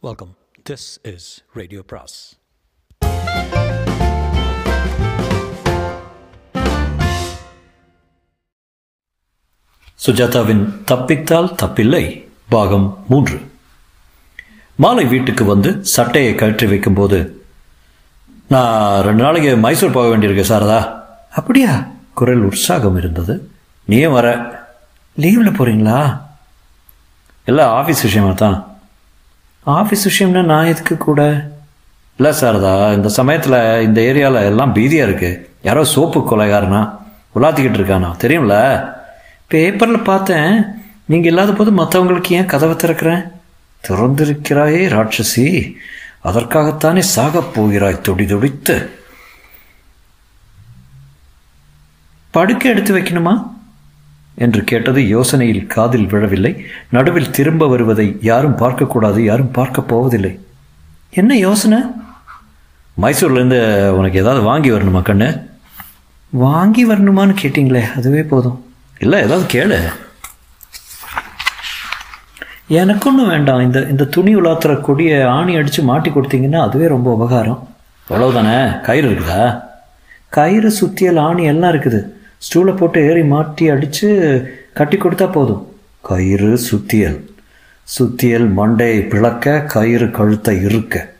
Welcome this is radio பிராஸ் சுஜாதாவின் தப்பித்தால் தப்பில்லை பாகம் மூன்று. மாலை வீட்டுக்கு வந்து சட்டையை கழற்றி வைக்கும்போது நான் ரெண்டு நாளைக்கு மைசூர் போக வேண்டியிருக்கு சாரதா. அப்படியா? குரல் உற்சாகம் இருந்தது. நீயும் வர. லீவில் போகிறீங்களா இல்லை ஆஃபீஸ் விஷயமா தான். ஆஃபீஸ் விஷயம்னா நான் எதுக்கு கூட? இல்லை சாரதா இந்த சமயத்தில் இந்த ஏரியாவில் எல்லாம் பீதியாக இருக்குது யாரோ சோப்பு கொலைகாரனா உலாத்திக்கிட்டு இருக்கானா தெரியும்ல? பேப்பரில் பார்த்தேன். நீங்கள் இல்லாத போது மற்றவங்களுக்கு ஏன் கதவை திறக்கிறேன் திறந்திருக்கிறாயே ராட்சசி. அதற்காகத்தானே சாகப் போகிறாய் துடி துடித்து. படுக்கை எடுத்து வைக்கணுமா? என்று கேட்டது யோசனையில் காதில் விழவில்லை. நடுவில் திரும்ப வருவதை யாரும் பார்க்கக்கூடாது யாரும் பார்க்க போவதில்லை. என்ன யோசனை? மைசூர்லேருந்து உனக்கு ஏதாவது வாங்கி வரணுமா கண்ணு? வாங்கி வரணுமான்னு கேட்டிங்களே அதுவே போதும். இல்லை ஏதாவது கேளு. எனக்கு ஒன்றும் வேண்டாம். இந்த இந்த துணி உலாத்துற கொடியை ஆணி அடித்து மாட்டி கொடுத்தீங்கன்னா அதுவே ரொம்ப உபகாரம். அவ்வளவுதானே? கயிறு இருக்குதா? கயிறு சுத்தியல் ஆணி எல்லாம் இருக்குது. ஸ்டூலை போட்டு ஏறி மாட்டி அடித்து கட்டி கொடுத்தா போதும். கயிறு சுத்தியல். சுத்தியல் மண்டையை பிளக்க கயிறு கழுத்தை இருக்க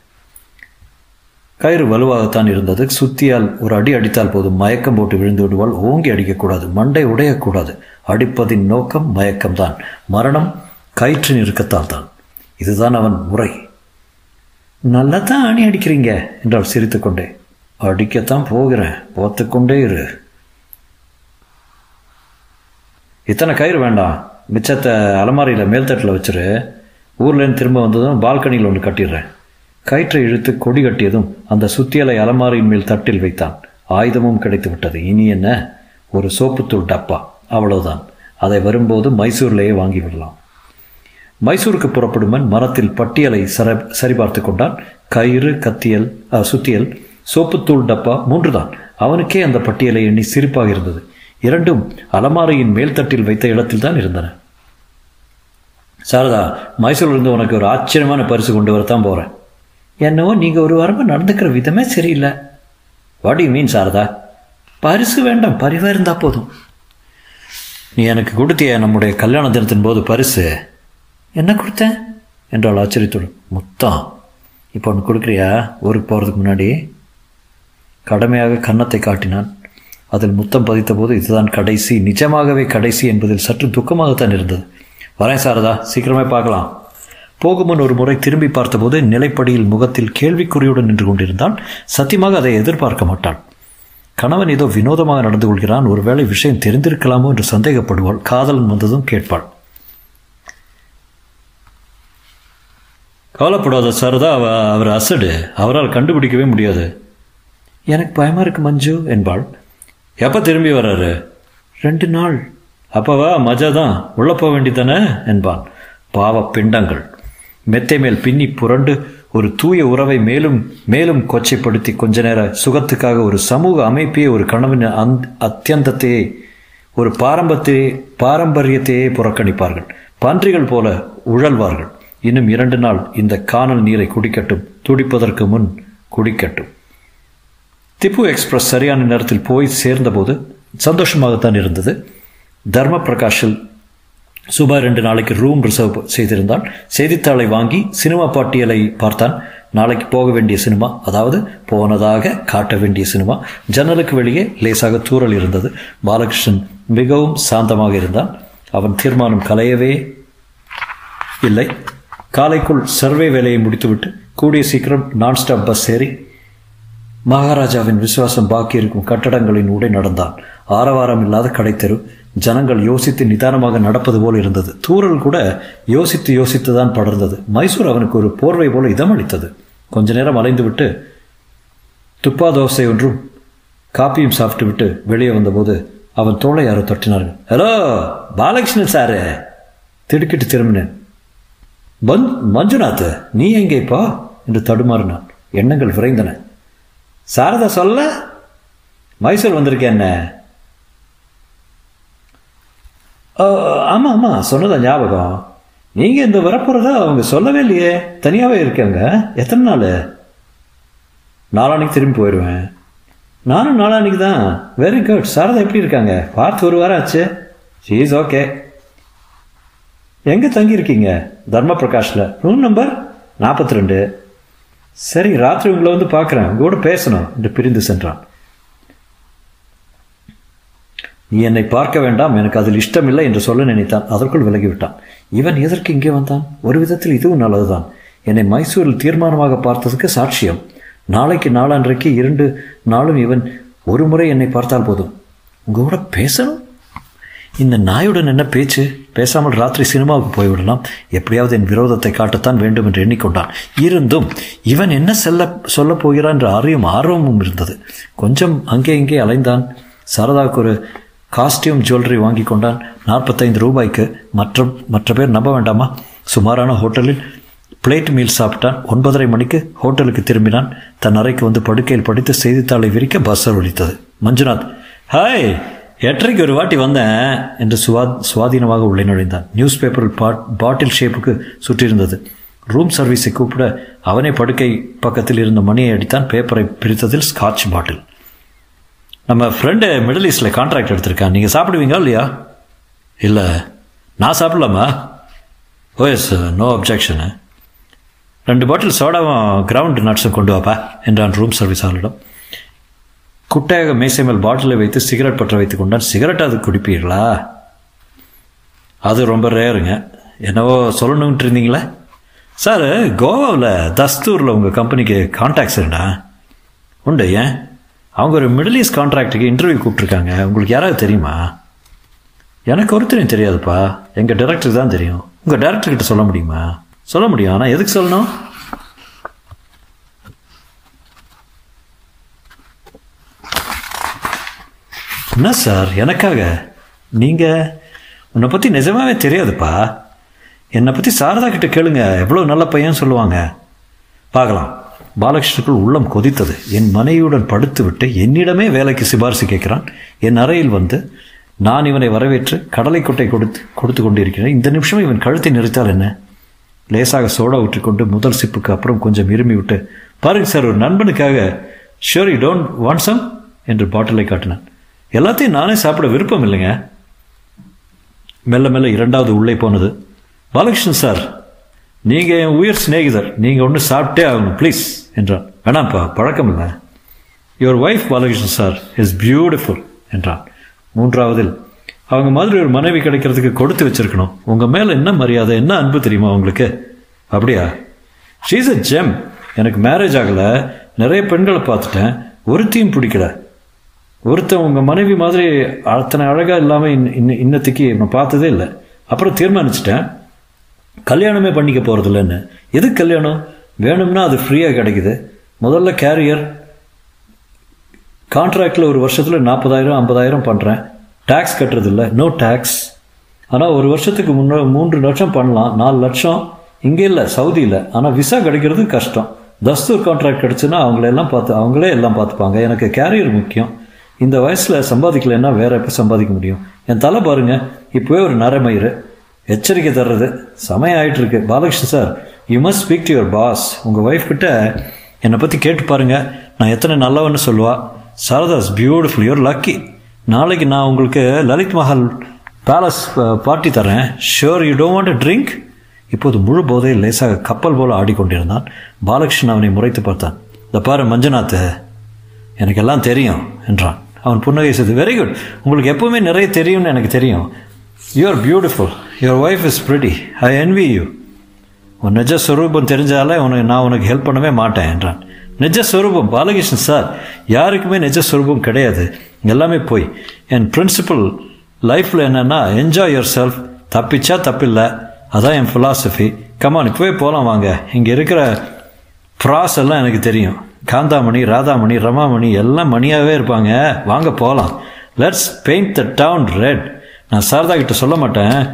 கயிறு வலுவாகத்தான் இருந்தது. சுத்தியால் ஒரு அடி அடித்தால் போதும். மயக்கம் போட்டு விழுந்து விடுவால் ஓங்கி அடிக்கக்கூடாது. மண்டை உடையக்கூடாது. அடிப்பதின் நோக்கம் மயக்கம்தான். மரணம் கயிற்றின் இருக்கத்தால் தான். இதுதான் அவன் முறை. நல்லா தான் அணி அடிக்கிறீங்க என்றால் சிரித்துக்கொண்டே. அடிக்கத்தான் போகிறேன். போத்துக்கொண்டே இரு. இத்தனை கயிறு வேண்டாம். மிச்சத்தை அலமாரியில் மேல்தட்டில் வச்சுரு. ஊர்லேருந்து திரும்ப வந்ததும் பால்கனியில் ஒன்று கட்டிடுறேன். கயிற்றை இழுத்து கொடி கட்டியதும் அந்த சுத்தியலை அலமாரியின் மேல் தட்டில் வைத்தான். ஆயுதமும் கிடைத்து விட்டது. இனி என்ன? ஒரு சோப்புத்தூள் டப்பா. அவ்வளவுதான். அதை வரும்போது மைசூர்லேயே வாங்கி விடலாம். மைசூருக்கு புறப்படும் மரத்தில் பட்டியலை சர சரிபார்த்து கொண்டான். கயிறு கத்தியல் சுத்தியல் சோப்புத்தூள் டப்பா மூன்றுதான். அவனுக்கே அந்த பட்டியலை எண்ணி சிரிப்பாக இருந்தது. இரண்டும் அலமாரியின் மேல்தட்டில் வைத்த இடத்தில் தான் இருந்தன. சாரதா மைசூர்லேருந்து உனக்கு ஒரு ஆச்சரியமான பரிசு கொண்டு வரத்தான் போகிறேன் என்னவோ நீங்கள் ஒரு வாரமாக நடந்துக்கிற விதமே சரியில்லை. What you mean Sarada? பரிசு வேண்டாம் பரிவாக இருந்தால் போதும். நீ எனக்கு கொடுத்திய நம்முடைய கல்யாண தினத்தின் போது பரிசு? என்ன கொடுத்தேன்? என்றால் ஆச்சரியத்துடன் முத்தம். இப்போ ஒன்று கொடுக்குறியா? ஊருக்கு போகிறதுக்கு முன்னாடி? கடமையாக கன்னத்தை காட்டினான். அதில் முத்தம் பதித்தபோது இதுதான் கடைசி. நிஜமாகவே கடைசி என்பதில் சற்று துக்கமாகத்தான் இருந்தது. வரேன் சாரதா சீக்கிரமே பார்க்கலாம். போகுமுன் ஒரு முறை திரும்பி பார்த்தபோது நிலைப்படியில் முகத்தில் கேள்விக்குறியுடன் நின்று கொண்டிருந்தான். சத்தியமாக அதை எதிர்பார்க்க மாட்டான். கணவன் ஏதோ வினோதமாக நடந்து கொள்கிறான். ஒருவேளை விஷயம் தெரிந்திருக்கலாமோ என்று சந்தேகப்படுவாள். காதலன் வந்ததும் கேட்பாள். கவலைப்படாத சாரதா அவ அவர் அசடு. அவரால் கண்டுபிடிக்கவே முடியாது. எனக்கு பயமாக இருக்கு மஞ்சு என்பாள். எப்போ திரும்பி வர்றாரு? ரெண்டு நாள். அப்பவா மஜா தான் உள்ள போக வேண்டியதானே? என்பான். பாவ பிண்டங்கள். மெத்தை மேல் பின்னி புரண்டு ஒரு தூய உறவை மேலும் மேலும் கொச்சைப்படுத்தி கொஞ்ச நேர சுகத்துக்காக ஒரு சமூக அமைப்பையே ஒரு கணவன் அந் அத்தியந்தத்தையே ஒரு பாரம்பத்தையே பாரம்பரியத்தையே புறக்கணிப்பார்கள். பன்றிகள் போல உழல்வார்கள். இன்னும் இரண்டு நாள் இந்த காணல் நீரை குடிக்கட்டும். துடிப்பதற்கு முன் குடிக்கட்டும். திப்பு எக்ஸ்பிரஸ் சரியான நேரத்தில் போய் சேர்ந்தபோது சந்தோஷமாகத்தான் இருந்தது. தர்ம பிரகாஷில் சுபா ரெண்டு நாளைக்கு ரூம் ரிசர்வ் செய்திருந்தான். செய்தித்தாளை வாங்கி சினிமா பாட்டியலை பார்த்தான். நாளைக்கு போக வேண்டிய சினிமா அதாவது போனதாக காட்ட வேண்டிய சினிமா. ஜன்னலுக்கு வெளியே லேசாக தூரல் இருந்தது. பாலகிருஷ்ணன் மிகவும் சாந்தமாக இருந்தான். அவன் தீர்மானம் கலையவே இல்லை. காலைக்குள் சர்வே வேலையை முடித்துவிட்டு கூடிய சீக்கிரம் நான் ஸ்டாப் பஸ் ஏறி மகாராஜாவின் விசுவாசம் பாக்கி இருக்கும் கட்டடங்களின் ஊடே நடந்தான். ஆரவாரம் இல்லாத கடைத்தெரு ஜனங்கள் யோசித்து நிதானமாக நடப்பது போல் இருந்தது. தூரல் கூட யோசித்து யோசித்து தான் படர்ந்தது. மைசூர் அவனுக்கு ஒரு போர்வை போல இதமளித்தது. கொஞ்ச நேரம் அலைந்துவிட்டு துப்பா தோசை ஒன்றும் காப்பியும் சாப்பிட்டு விட்டு வெளியே வந்தபோது அவன் தோலை யாரோ தட்டினார்கள். Hello Balakrishnan sir. திடுக்கிட்டு திரும்பினேன். பன் மஞ்சுநாத் நீ எங்கே இப்போ என்று தடுமாறினான். எண்ணங்கள் விரைந்தன. சாரதா சொல்ல மைசூர் வந்திருக்கேன் என்ன? ஆமாம் ஆமாம் சொன்னதான் ஞாபகம். நீங்கள் இந்த வரப்போகிறதா அவங்க சொல்லவே இல்லையே. தனியாகவே இருக்காங்க. எத்தனை நாள்? நாளான்னைக்கு திரும்பி போயிடுவேன் நானும் நாளான்னைக்கு தான். வெரி குட் சாரதா எப்படி இருக்காங்க? பார்த்து ஒரு வாரம் ஆச்சு. ஷீஸ் ஓகே எங்கே தங்கியிருக்கீங்க? தர்ம பிரகாஷில் ரூம் நம்பர் நாற்பத்தி ரெண்டு. சரி ராத்திரி உங்களை வந்து பார்க்குறேன். உங்க கூட பேசணும் என்று பிரிந்து சென்றான். நீ என்னை பார்க்க வேண்டாம் எனக்கு அதில் இஷ்டமில்லை என்று சொல்ல நினைத்தான். அதற்குள் விலகிவிட்டான். இவன் எதற்கு இங்கே வந்தான்? ஒரு விதத்தில் இதுவும் நல்லதுதான் என்னை மைசூரில் தீர்மானமாக பார்த்ததுக்கு சாட்சியம். நாளைக்கு நாளன்றைக்கு இரண்டு நாளும் இவன் ஒரு முறை என்னை பார்த்தால் போதும். உங்களோட கூட பேசணும்? இந்த நாயுடன் என்ன பேச்சு? பேசாமல் ராத்திரி சினிமாவுக்கு போய்விடலாம். எப்படியாவது என் விரோதத்தை காட்டத்தான் வேண்டும் என்று எண்ணிக்கொண்டான். இருந்தும் இவன் என்ன செல்ல சொல்லப் போகிறான் என்ற அறியும் ஆர்வமும் இருந்தது. கொஞ்சம் அங்கே இங்கே அலைந்தான். சரதாவுக்கு ஒரு காஸ்டியூம் ஜுவல்லரி வாங்கி கொண்டான். நாற்பத்தைந்து ரூபாய்க்கு. மற்றும் மற்ற பேர் நம்ப வேண்டாமா? சுமாரான ஹோட்டலில் பிளேட் மீல் சாப்பிட்டான். ஒன்பதரை மணிக்கு ஹோட்டலுக்கு திரும்பினான். தன் அறைக்கு வந்து படுக்கையில் படித்து செய்தித்தாளை விரிக்க பஸ்ஸர் ஒழித்தது மஞ்சுநாத் ஹாய் எட்டரைக்கு ஒரு வாட்டி வந்தேன் என்று சுவா சுவாதீனமாக உள்ளே நுழைந்தான் நியூஸ் பேப்பரில் பாட் பாட்டில் ஷேப்புக்கு சுற்றியிருந்தது. ரூம் சர்வீஸை கூப்பிட அவனே படுக்கை பக்கத்தில் இருந்த மணியை அடித்தான் பேப்பரை பிரித்ததில் ஸ்காட்ச் பாட்டில் நம்ம ஃப்ரெண்டு மிடில் ஈஸ்டில் கான்ட்ராக்ட் எடுத்திருக்கான். நீங்கள் சாப்பிடுவீங்களா இல்லையா? இல்லை. நான் சாப்பிடலாமா? ஓ எஸ் நோ அப்ஜெக்ஷனு ரெண்டு பாட்டில் சோடாவும் கிரவுண்ட் நட்ஸும் கொண்டு வாப்பா என்றான் ரூம் சர்வீஸ் ஆளிடம் குட்டையாக மேசை மேல் பாட்டிலை வைத்து சிகரெட் பற்ற வைத்து கொண்டான். சிகரெட் அது குடிப்பீர்களா? அது ரொம்ப ரேருங்க. என்னவோ சொல்லணுன்ட்டு இருந்தீங்களே? சார் கோவாவில் தஸ்தூரில் உங்கள் கம்பெனிக்கு கான்டாக்ட்ஸ் இருந்தா உண்டு ஏன்? அவங்க ஒரு மிடில் ஈஸ்ட் கான்ட்ராக்டுக்கு இன்டர்வியூ கூப்பிட்ருக்காங்க உங்களுக்கு யாராவது தெரியுமா? எனக்கு ஒருத்தரையும் தெரியாதுப்பா. எங்கள் டேரக்டருக்கு தான் தெரியும். உங்கள் டேரக்டர்கிட்ட சொல்ல முடியுமா? சொல்ல முடியும். ஆனால் எதுக்கு சொல்லணும்? என்ன சார்? எனக்காக? நீங்கள் உன்னை பற்றி நிஜமாவே தெரியாதுப்பா. என்னை பற்றி சாரதா கிட்ட கேளுங்க. எவ்வளோ நல்ல பையன் சொல்லுவாங்க. பார்க்கலாம். பாலகிருஷ்ணனுக்குள் உள்ளம் கொதித்தது. என் மனைவியுடன் படுத்துவிட்டு என்னிடமே வேலைக்கு சிபாரிசு கேட்கிறான். என் அறையில் வந்து நான் இவனை வரவேற்று கடலை கொட்டை கொடுத்து கொடுத்து கொண்டிருக்கிறேன். இந்த நிமிஷம் இவன் கழுத்தை நிறுத்தால் என்ன? லேசாக சோடா ஊற்றிக்கொண்டு முதல் சிப்புக்கு அப்புறம் கொஞ்சம் இருமி விட்டு பாருங்க சார் ஒரு நண்பனுக்காக sure you don't want some என்று பாட்டிலை காட்டினான். எல்லாத்தையும் நானே சாப்பிட விருப்பம் இல்லைங்க. மெல்ல மெல்ல இரண்டாவது உள்ளே போனது. பாலகிருஷ்ணன் சார் நீங்கள் என் உயிர் சிநேகிதர் நீங்கள் ஒன்று சாப்பிட்டே ஆகணும் ப்ளீஸ் என்றான். வேணாம்ப்பா பழக்கம் இல்லை. Your wife Balakrishnan sir is beautiful என்றான். மூன்றாவதில் அவங்க மாதிரி ஒரு மனைவி கிடைக்கிறதுக்கு கொடுத்து வச்சிருக்கணும். உங்கள் மேலே என்ன மரியாதை என்ன அன்பு தெரியுமா உங்களுக்கு? அப்படியா? ஷீஸ் அ ஜெம் எனக்கு மேரேஜ் ஆகலை. நிறைய பெண்களை பார்த்துட்டேன். ஒருத்தையும் பிடிக்கல. ஒருத்தன் உங்கள் மனைவி மாதிரி அத்தனை அழகாக இல்லாமல் இன்ன இன்னத்துக்கு நான் பார்த்ததே இல்லை. அப்புறம் தீர்மானிச்சிட்டேன். கல்யாணமே பண்ணிக்க போகிறதில்லன்னு எதுக்கு கல்யாணம்? வேணும்னா அது ஃப்ரீயாக கிடைக்குது. முதல்ல கேரியர் கான்ட்ராக்டில் ஒரு வருஷத்தில் நாற்பதாயிரம் ஐம்பதாயிரம் பண்ணுறேன் டேக்ஸ் கட்டுறதில்ல நோ டேக்ஸ் ஆனால் ஒரு வருஷத்துக்கு முன்னே மூன்று லட்சம் பண்ணலாம். நாலு லட்சம் இங்கே இல்லை சவுதியில். ஆனால் விசா கிடைக்கிறது கஷ்டம். தஸ்தூர் கான்ட்ராக்ட் கிடச்சுன்னா அவங்களெல்லாம் பார்த்து அவங்களே எல்லாம் பார்த்துப்பாங்க. எனக்கு கேரியர் முக்கியம். இந்த வயசில் சம்பாதிக்கலைன்னா வேற எப்போ சம்பாதிக்க முடியும்? என் தலை பாருங்க இப்போவே ஒரு நரமயிறு எச்சரிக்கை தர்றது. சமயம் ஆயிட்டு இருக்கு Balakrishnan sir you must speak to your boss உங்கள் ஒய்ஃப் கிட்ட என்னை பற்றி கேட்டு பாருங்க. நான் எத்தனை நல்லவன்னு சொல்லுவா. சாரதாஸ் பியூட்டிஃபுல் யூர் லக்கி நாளைக்கு நான் உங்களுக்கு லலித் மஹால் பேலஸ் பார்ட்டி தரேன் sure you don't want drink இப்போது முழு போதையில் லேசாக கப்பல் போல ஆடிக்கொண்டிருந்தான். பாலகிருஷ்ணன் அவனை முறைத்து பார்த்தான். இந்த பாரு மஞ்சுநாத். எனக்கு எல்லாம் தெரியும் என்றான். அவன் புன்னகை செய்து வெரி குட் உங்களுக்கு எப்பவுமே நிறைய தெரியும்னு எனக்கு தெரியும். You're beautiful your wife is pretty I envy you உன் நிஜ ஸ்வரூபம் தெரிஞ்சாலே உனக்கு நான் உனக்கு ஹெல்ப் பண்ணவே மாட்டேன் என்றான். நிஜ ஸ்வரூபம் பாலகிருஷ்ணன் சார் யாருக்குமே நிஜ ஸ்வரூபம் கிடையாது. எல்லாமே போய் என் பிரின்சிபல் லைஃப்பில் என்னென்னா என்ஜாய் யுவர் செல்ஃப் தப்பிச்சா தப்பில்லை. அதான் என் ஃபிலாசபி கமான் இப்போவே போகலாம் வாங்க. இங்கே இருக்கிற ப்ராஸ் எல்லாம் எனக்கு தெரியும். காந்தாமணி ராதாமணி ரமாமணி எல்லாம் மணியாகவே இருப்பாங்க. வாங்க போகலாம் let's paint the town red நான் சாரதா கிட்ட சொல்ல மாட்டேன்.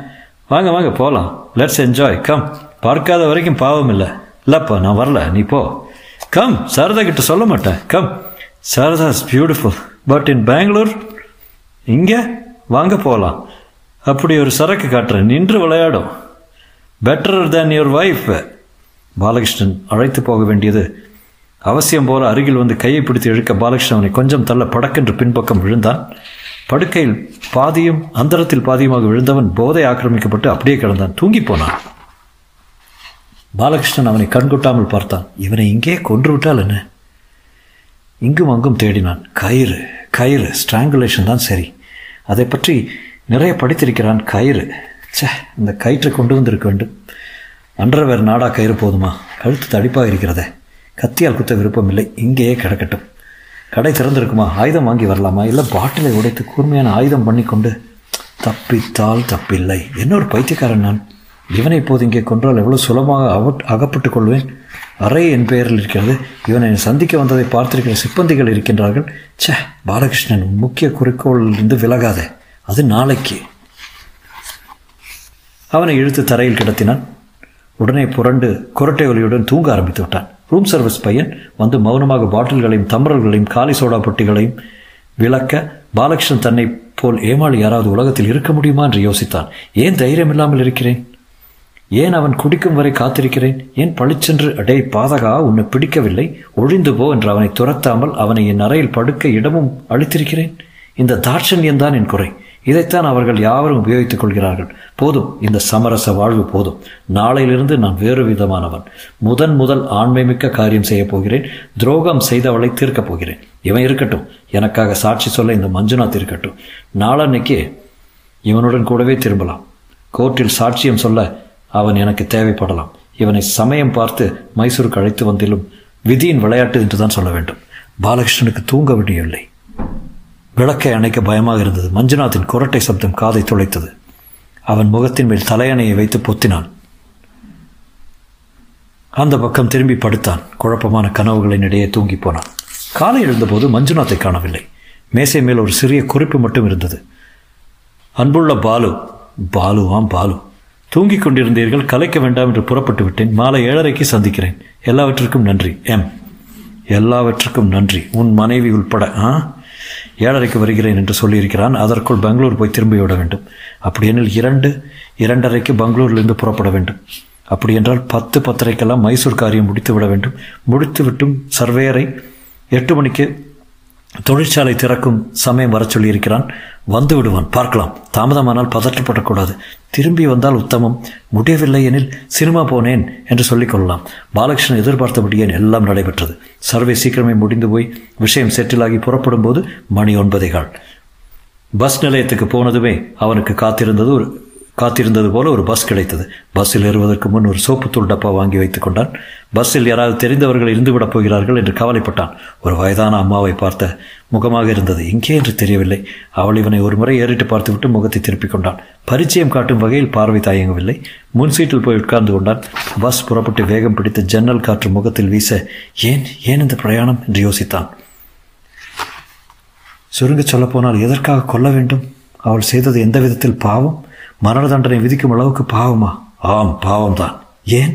வாங்க வாங்க போகலாம் லெட்ஸ் என்ஜாய் கம் பார்க்காத வரைக்கும் பாவம் இல்லை. இல்லைப்பா நான் வரல. நீ போ. கம் சாரதா கிட்ட சொல்ல மாட்டேன். Come Sarada is beautiful but in Bangalore இங்கே? வாங்க போகலாம் அப்படி ஒரு சரக்கு காட்டுறேன். நின்று விளையாடும். Better than your wife Balakrishnan அழைத்து போக வேண்டியது அவசியம் போல அருகில் வந்து கையை பிடித்து இழுக்க பாலகிருஷ்ணவனை கொஞ்சம் தள்ள படக்கென்று பின்பக்கம் விழுந்தான். படுக்கையில் பாதியும் அந்தரத்தில் பாதியுமாக விழுந்தவன் போதை ஆக்கிரமிக்கப்பட்டு அப்படியே கிடந்தான். தூங்கி போனான். பாலகிருஷ்ணன் அவனை கண்கொட்டாமல் பார்த்தான். இவனை இங்கே கொன்று விட்டால் என்ன? இங்கும் அங்கும் தேடினான். கயிறு கயிறு. ஸ்ட்ராங்குலேஷன் தான் சரி. அதை பற்றி நிறைய படித்திருக்கிறான் கயிறு. ச்சே இந்த கயிற்றை கொண்டு வந்திருக்க வேண்டும். அன்றவர் நாடா கயிறு போதுமா? கழுத்து தடிப்பாக இருக்கிறதே. கத்தியால் குத்த விருப்பம் இல்லை. இங்கேயே கிடக்கட்டும். கடை திறந்திருக்குமா? ஆயுதம் வாங்கி வரலாமா? இல்லை பாட்டிலை உடைத்து கூர்மையான ஆயுதம் பண்ணி கொண்டு தப்பித்தால் தப்பில்லை. என்ன ஒரு பைத்தியக்காரன் நான். இவனை இப்போது இங்கே கொன்றால் எவ்வளவு சுலபமாக அவட் அகப்பட்டுக் கொள்வேன். அறை என் பெயரில் இருக்கிறது. இவனை சந்திக்க வந்ததை பார்த்திருக்கிற சிப்பந்திகள் இருக்கின்றார்கள். ச்சே பாலகிருஷ்ணன் முக்கிய குறிக்கோளிலிருந்து விலகாதே. அது நாளைக்கு. அவனை இழுத்து தரையில் கிடத்தினான். உடனே புரண்டு குரட்டை ஒலியுடன் தூங்க ஆரம்பித்து விட்டான். ரூம் சர்வீஸ் பையன் வந்து மௌனமாக பாட்டில்களையும் தம்பரல்களையும் காலி சோடா பொட்டிகளையும் விளக்க பாலகிருஷ்ணன் தன்னை போல் ஏமாளி யாராவது உலகத்தில் இருக்க முடியுமா என்று யோசித்தான். ஏன் தைரியம் இல்லாமல் இருக்கிறேன்? ஏன் அவன் குடிக்கும் வரை காத்திருக்கிறேன்? ஏன் பளிச்சென்று அடே பாதகா உன்னை பிடிக்கவில்லை. ஒழிந்து போ என்று அவனை துரத்தாமல் அவனை என் அறையில் படுக்க இடமும் அளித்திருக்கிறேன். இந்த தாட்சண்யம்தான் என் குறை. இதைத்தான் அவர்கள் யாவரும் உபயோகித்துக் கொள்கிறார்கள். போதும் இந்த சமரச வாழ்வு போதும். நாளையிலிருந்து நான் வேறு விதமானவன். முதன் முதல் ஆண்மைமிக்க காரியம் செய்யப் போகிறேன். துரோகம் செய்தவளை தீர்க்கப் போகிறேன். இவன் இருக்கட்டும். எனக்காக சாட்சி சொல்ல இந்த மஞ்சுநாத் இருக்கட்டும். நாளன்னைக்கு இவனுடன் கூடவே திரும்பலாம். கோர்ட்டில் சாட்சியம் சொல்ல அவன் எனக்கு தேவைப்படலாம். இவனை சமயம் பார்த்து மைசூருக்கு அழைத்து வந்திலும் விதியின் விளையாட்டு என்றுதான் சொல்ல வேண்டும். பாலகிருஷ்ணனுக்கு தூங்க விடியவில்லை விளக்கை அணைக்க பயமாக இருந்தது. மஞ்சுநாத்தின் குரட்டை சப்தம் காதை துளைத்தது. அவன் முகத்தின் மேல் தலையணையை வைத்து பொத்தினான். அந்த பக்கம் திரும்பி படுத்தான். குழப்பமான கனவுகளின் இடையே தூங்கி போனான். காலை எழுந்தபோது மஞ்சுநாத்தை காணவில்லை. மேசை மேல் ஒரு சிறிய குறிப்பு மட்டும் இருந்தது. அன்புள்ள பாலு பாலுவாம் பாலு தூங்கிக் கொண்டிருந்தீர்கள் கலைக்க வேண்டாம் என்று புறப்பட்டு விட்டேன். மாலை ஏழரைக்கு சந்திக்கிறேன். எல்லாவற்றிற்கும் நன்றி. எம். எல்லாவற்றுக்கும் நன்றி. உன் மனைவி உள்பட ஆ? ஏழரைக்கு வருகிறேன் என்று சொல்லியிருக்கிறான். அதற்குள் பெங்களூர் போய் திரும்பி விட வேண்டும். அப்படியெனில் இரண்டு இரண்டரைக்கு பெங்களூரிலிருந்து புறப்பட வேண்டும். அப்படி என்றால் பத்து பத்தரைக்கெல்லாம் மைசூர் காரியம் முடித்து விட வேண்டும். முடித்து விட்டும் சர்வேயரை எட்டு மணிக்கு தொழிற்சாலை திறக்கும் சமயம் வர சொல்லியிருக்கிறான். வந்து விடுவான். பார்க்கலாம். தாமதமானால் பதற்றப்படக்கூடாது. திரும்பி வந்தால் உத்தமம். முடியவில்லை எனில் சினிமா போனேன் என்று சொல்லிக் கொள்ளலாம். பாலகிருஷ்ணன் எதிர்பார்த்தபடியே எல்லாம் நடைபெற்றது? சர்வே சீக்கிரமே முடிந்து போய் விஷயம் செட்டிலாகி புறப்படும் போது மணி ஒன்பதே கால். பஸ் நிலையத்துக்கு போனதுமே அவனுக்கு காத்திருந்தது ஒரு காத்திருந்தது போல ஒரு பஸ் கிடைத்தது. பஸ்ஸில் ஏறுவதற்கு முன் ஒரு சோப்புத்தூள் டப்பா வாங்கி வைத்துக் கொண்டான். பஸ்ஸில் யாராவது தெரிந்தவர்கள் இருந்துவிடப் போகிறார்கள் என்று கவலைப்பட்டான். ஒரு வயதான அம்மாவை பார்த்த முகமாக இருந்தது. எங்கே என்று தெரியவில்லை. அவள் இவனை ஒரு முறை ஏறிட்டு பார்த்துவிட்டு முகத்தை திருப்பிக் கொண்டான். பரிச்சயம் காட்டும் வகையில் பார்வை தாயங்கவில்லை. முன் சீட்டில் போய் உட்கார்ந்து கொண்டான். பஸ் புறப்பட்டு வேகம் பிடித்து ஜன்னல் காற்று முகத்தில் வீச ஏன் ஏன் இந்த பிரயாணம் என்று யோசித்தான். சுருங்க சொல்லப்போனால் எதற்காக கொல்ல வேண்டும்? அவள் செய்தது எந்த விதத்தில் பாவம்? மரண தண்டனை விதிக்கும் அளவுக்கு பாவமா? ஆம் பாவம்தான். ஏன்?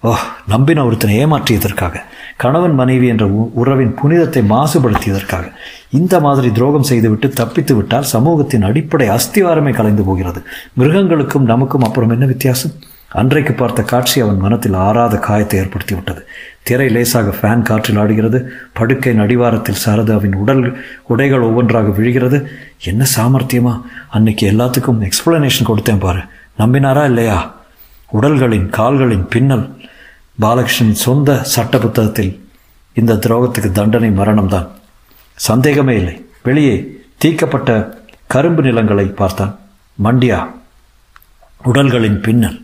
ஓ நம்பின ஒருத்தனை ஏமாற்றியதற்காக கணவன் மனைவி என்ற உறவின் புனிதத்தை மாசுபடுத்தியதற்காக இந்த மாதிரி துரோகம் செய்துவிட்டு தப்பித்து விட்டால் சமூகத்தின் அடிப்படை அஸ்திவாரமே கலைந்து போகிறது. மிருகங்களுக்கும் நமக்கும் அப்புறம் என்ன வித்தியாசம்? அன்றைக்கு பார்த்த காட்சி அவன் மனத்தில் ஆறாத காயத்தை ஏற்படுத்தி விட்டது திரை லேசாக ஃபேன் காற்றில் ஆடுகிறது. படுக்கையின் அடிவாரத்தில் சாரதாவின் உடல் உடைகள் ஒவ்வொன்றாக விழுகிறது. என்ன சாமர்த்தியமா? அன்னைக்கு எல்லாத்துக்கும் எக்ஸ்பிளனேஷன் கொடுத்தேன் பாரு. நம்பினாரா இல்லையா? உடல்களின் கால்களின் பின்னல். பாலகிருஷ்ணன் சொந்த சட்ட புத்தகத்தில் இந்த துரோகத்துக்கு தண்டனை மரணம்தான். சந்தேகமே இல்லை. வெளியே தீக்கப்பட்ட கரும்பு நிலங்களை பார்த்தான். மண்டியா. உடல்களின் பின்னல்.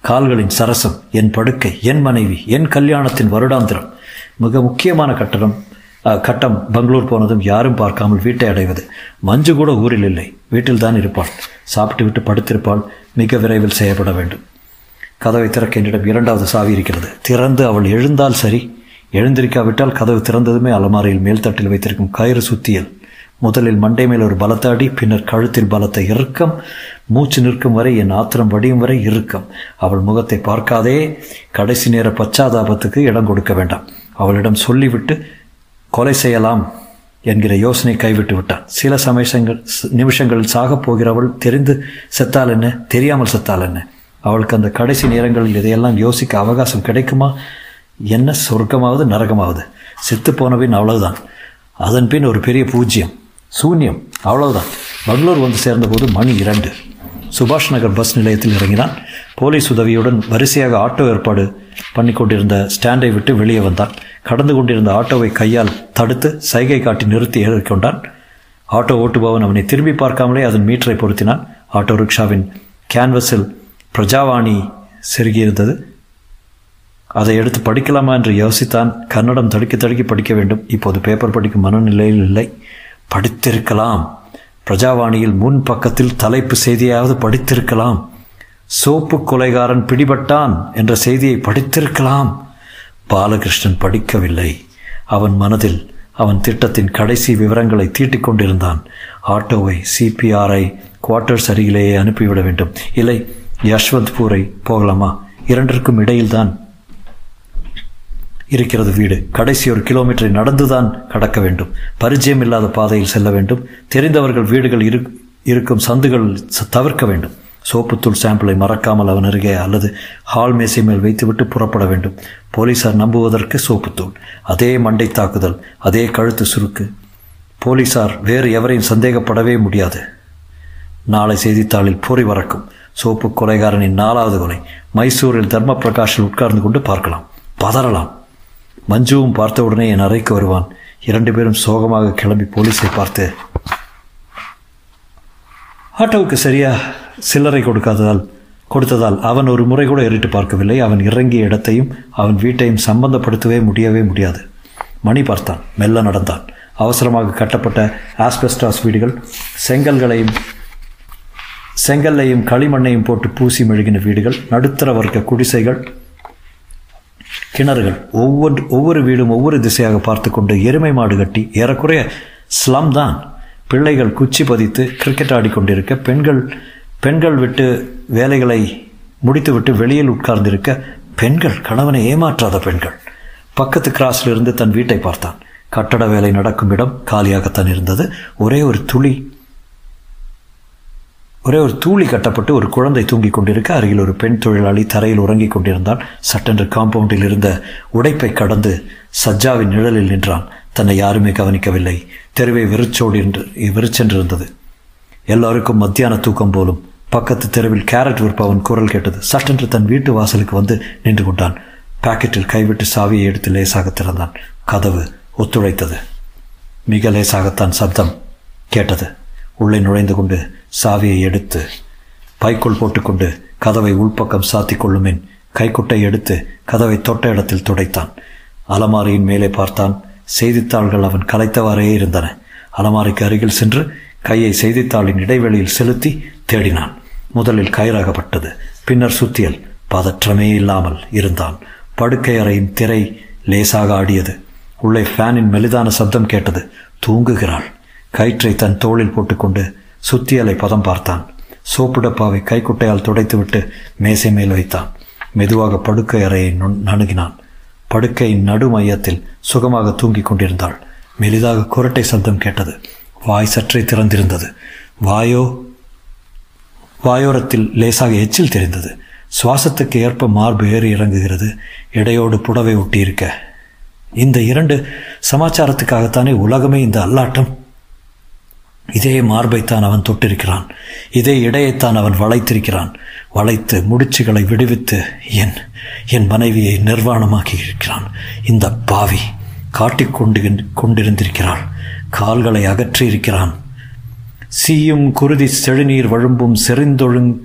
கால்களின் சரசம் என் படுக்கை என் மனைவி என் கல்யாணத்தின் வருடாந்திரம். மிக முக்கியமான கட்டணம் கட்டம் பெங்களூர் போனதும் யாரும் பார்க்காமல் வீட்டை அடைவது. மஞ்சு கூட ஊரில் இல்லை. வீட்டில் தான் இருப்பாள். சாப்பிட்டு விட்டு படுத்திருப்பாள். மிக விரைவில் செய்யப்பட வேண்டும். கதவை திறக்க என்னிடம் இரண்டாவது சாவி இருக்கிறது. திறந்து அவள் எழுந்தால் சரி. எழுந்திருக்காவிட்டால் கதவு திறந்ததுமே அலமாரியில் மேல்தட்டில் வைத்திருக்கும் கயிறு சுத்தியல். முதலில் மண்டை மேல் ஒரு பலத்தாடி பின்னர் கழுத்தில் பலத்த இறுக்கம். மூச்சு நிற்கும் வரை என் ஆத்திரம் வடியும் வரை இருக்கும் அவள் முகத்தை பார்க்காதே கடைசி நேர பச்சாதாபத்துக்கு இடம் கொடுக்க வேண்டாம். அவளிடம் சொல்லிவிட்டு கொலை செய்யலாம் என்கிற யோசனை கைவிட்டு விட்டான். சில சமயங்கள் நிமிஷங்களில் சாகப் போகிறவள் தெரிந்து செத்தால் என்ன? தெரியாமல் செத்தால் என்ன? அவளுக்கு அந்த கடைசி நேரங்களில் இதையெல்லாம் யோசிக்க அவகாசம் கிடைக்குமா? என்ன சொர்க்கமாவது நரகமாவது? செத்து போனபின் அவ்வளவுதான். அதன் பின் ஒரு பெரிய பூஜ்யம் சூன்யம் அவ்வளவுதான். பெங்களூர் வந்து சேர்ந்தபோது மணி இரண்டு. சுபாஷ் நகர் பஸ் நிலையத்தில் இறங்கினான். போலீஸ் உதவியுடன் வரிசையாக ஆட்டோ ஏற்பாடு பண்ணி கொண்டிருந்த ஸ்டாண்டை விட்டு வெளியே வந்தான். கடந்து கொண்டிருந்த ஆட்டோவை கையால் தடுத்து சைகை காட்டி நிறுத்தி ஏறிக்கொண்டான். ஆட்டோ ஓட்டுபவன் அவனை திரும்பி பார்க்காமலே அதன் மீட்டரை பொருத்தினான். ஆட்டோ ரிக்ஷாவின் கேன்வஸில் பிரஜாவாணி செருகியிருந்தது. அதை எடுத்து படிக்கலாமா என்று யோசித்தான். கன்னடம் தடுக்கி தடுக்கி படிக்க வேண்டும். இப்போது பேப்பர் படிக்கும் மனநிலையில் இல்லை. படித்திருக்கலாம். பிரஜாவாணியில் முன் பக்கத்தில் தலைப்பு செய்தியாவது படித்திருக்கலாம். சோப்பு கொலைகாரன் பிடிபட்டான் என்ற செய்தியை படித்திருக்கலாம். பாலகிருஷ்ணன் படிக்கவில்லை. அவன் மனதில் அவன் திட்டத்தின் கடைசி விவரங்களை தீட்டிக் கொண்டிருந்தான். ஆட்டோவை சிபிஆரை குவார்ட்டர்ஸ் அருகிலேயே அனுப்பிவிட வேண்டும். இல்லை யஷ்வந்த்பூரை போகலாமா? இரண்டிற்கும் இடையில்தான் இருக்கிறது வீடு. கடைசி ஒரு கிலோமீட்டரை நடந்துதான் கடக்க வேண்டும். பரிச்சயம் இல்லாத பாதையில் செல்ல வேண்டும். தெரிந்தவர்கள் வீடுகள் இரு இருக்கும் சந்துகள் தவிர்க்க வேண்டும். சோப்புத்தூள் சாம்பிளை மறக்காமல் அவன் அருகே அல்லது ஹால் மேசை மேல் வைத்துவிட்டு புறப்பட வேண்டும். போலீசார் நம்புவதற்கு சோப்புத்தூள் அதே மண்டை தாக்குதல் அதே கழுத்து சுருக்கு. போலீசார் வேறு எவரையும் சந்தேகப்படவே முடியாது. நாளை செய்தித்தாளில் பொறி வரக்கும் சோப்பு கொலைகாரனின் நாலாவது கொலை. மைசூரில் தர்ம பிரகாஷில் உட்கார்ந்து கொண்டு பார்க்கலாம். பதறலாம். மஞ்சுவும் பார்த்தவுடனே என் அறைக்கு வருவான். இரண்டு பேரும் சோகமாக கிளம்பி போலீஸை பார்த்து ஆட்டோவுக்கு சரியா சில்லறை கொடுக்காததால் கொடுத்ததால் அவன் ஒரு முறை கூட ஏறிட்டு பார்க்கவில்லை. அவன் இறங்கிய இடத்தையும் அவன் வீட்டையும் சம்பந்தப்படுத்தவே முடியவே முடியாது. மணி பார்த்தான். மெல்ல நடந்தான். அவசரமாக கட்டப்பட்ட ஆஸ்பெஸ்டாஸ் வீடுகள் செங்கல்களையும் செங்கல்லையும் களிமண்ணையும் போட்டு பூசி மெழுகின வீடுகள் நடுத்தர வர்க்க குடிசைகள் கிணறுகள் ஒவ்வொன்று ஒவ்வொரு வீடும் ஒவ்வொரு திசையாக பார்த்து கொண்டு எருமை மாடு கட்டி ஏறக்குறைய ஸ்லம் தான். பிள்ளைகள் குச்சி பதித்து கிரிக்கெட் ஆடிக்கொண்டிருக்க பெண்கள் பெண்கள் விட்டு வேலைகளை முடித்துவிட்டு வெளியில் உட்கார்ந்திருக்க பெண்கள் கணவனை ஏமாற்றாத பெண்கள். பக்கத்து கிராஸில் இருந்து தன் வீட்டை பார்த்தான். கட்டட வேலை நடக்கும் இடம் காலியாகத்தான் இருந்தது. ஒரே ஒரு துளி ஒரே ஒரு தூளி கட்டப்பட்டு ஒரு குழந்தை தூங்கிக் கொண்டிருக்க அருகில் ஒரு பெண் தொழிலாளி தரையில் உறங்கிக் கொண்டிருந்தான். சட்டென்று காம்பவுண்டில் இருந்த உடைப்பை கடந்து சஜ்ஜாவின் நிழலில் நின்றான். தன்னை யாருமே கவனிக்கவில்லை. தெருவை வெறிச்சோடி என்று வெறிச்சென்றிருந்தது. எல்லாருக்கும் மத்தியான தூக்கம் போலும். பக்கத்து தெருவில் கேரட் விற்பவன் குரல் கேட்டது. சட்டென்று தன் வீட்டு வாசலுக்கு வந்து நின்று கொண்டான். பாக்கெட்டில் கைவிட்டு சாவியை எடுத்து லேசாக திறந்தான். கதவு ஒத்துழைத்தது. மிக லேசாகத்தான் சப்தம் கேட்டது. உள்ளே நுழைந்து கொண்டு சாவியை எடுத்து பைக்குள் போட்டுக்கொண்டு கதவை உள்பக்கம் சாத்தி கொள்ளுமேன் கைக்குட்டை எடுத்து கதவை தொட்ட இடத்தில் துடைத்தான். அலமாரியின் மேலே பார்த்தான். செய்தித்தாள்கள் அவன் கலைத்தவாறே இருந்தன. அலமாரிக்கு அருகில் சென்று கையை செய்தித்தாளின் இடைவெளியில் செலுத்தி தேடினான். முதலில் கயிறாகப்பட்டது. பின்னர் சுத்தியல் பதற்றமே இல்லாமல் இருந்தான். படுக்கை அறையின் திரை லேசாக ஆடியது. உள்ளே ஃபேனின் மெலிதான சப்தம் கேட்டது. தூங்குகிறாள். கயிற்றை தன் தோளில் போட்டுக்கொண்டு சுத்தியலை பதம் பார்த்தான். சோப்பு டப்பாவை கைக்குட்டையால் துடைத்துவிட்டு மேசை மேல் வைத்தான். மெதுவாக படுக்கை அறையை நணுகினான். படுக்கையின் நடு மையத்தில் சுகமாக தூங்கிக் கொண்டிருந்தாள். மெலிதாக குரட்டை சப்தம் கேட்டது. வாய் சற்றே திறந்திருந்தது. வாயோ? வாயோரத்தில் லேசாக எச்சில் தெரிந்தது. சுவாசத்துக்கு ஏற்ப மார்பு ஏறி இறங்குகிறது. எடையோடு புடவை ஒட்டியிருக்க. இந்த இரண்டு சமாச்சாரத்துக்காகத்தானே உலகமே இந்த அல்லாட்டம் இதே மார்பைத்தான் அவன் தொட்டிருக்கிறான். இதே இடையைத்தான் அவன் வளைத்திருக்கிறான். வளைத்து முடிச்சுகளை விடுவித்து என் என் மனைவியை நிர்வாணமாக்கி இருக்கிறான் இந்த பாவி காட்டிக் கொண்டு கொண்டிருந்திருக்கிறாள். கால்களை அகற்றியிருக்கிறான். சீயும் குருதி செழுநீர் வழும்பும் செறிந்தொழுங்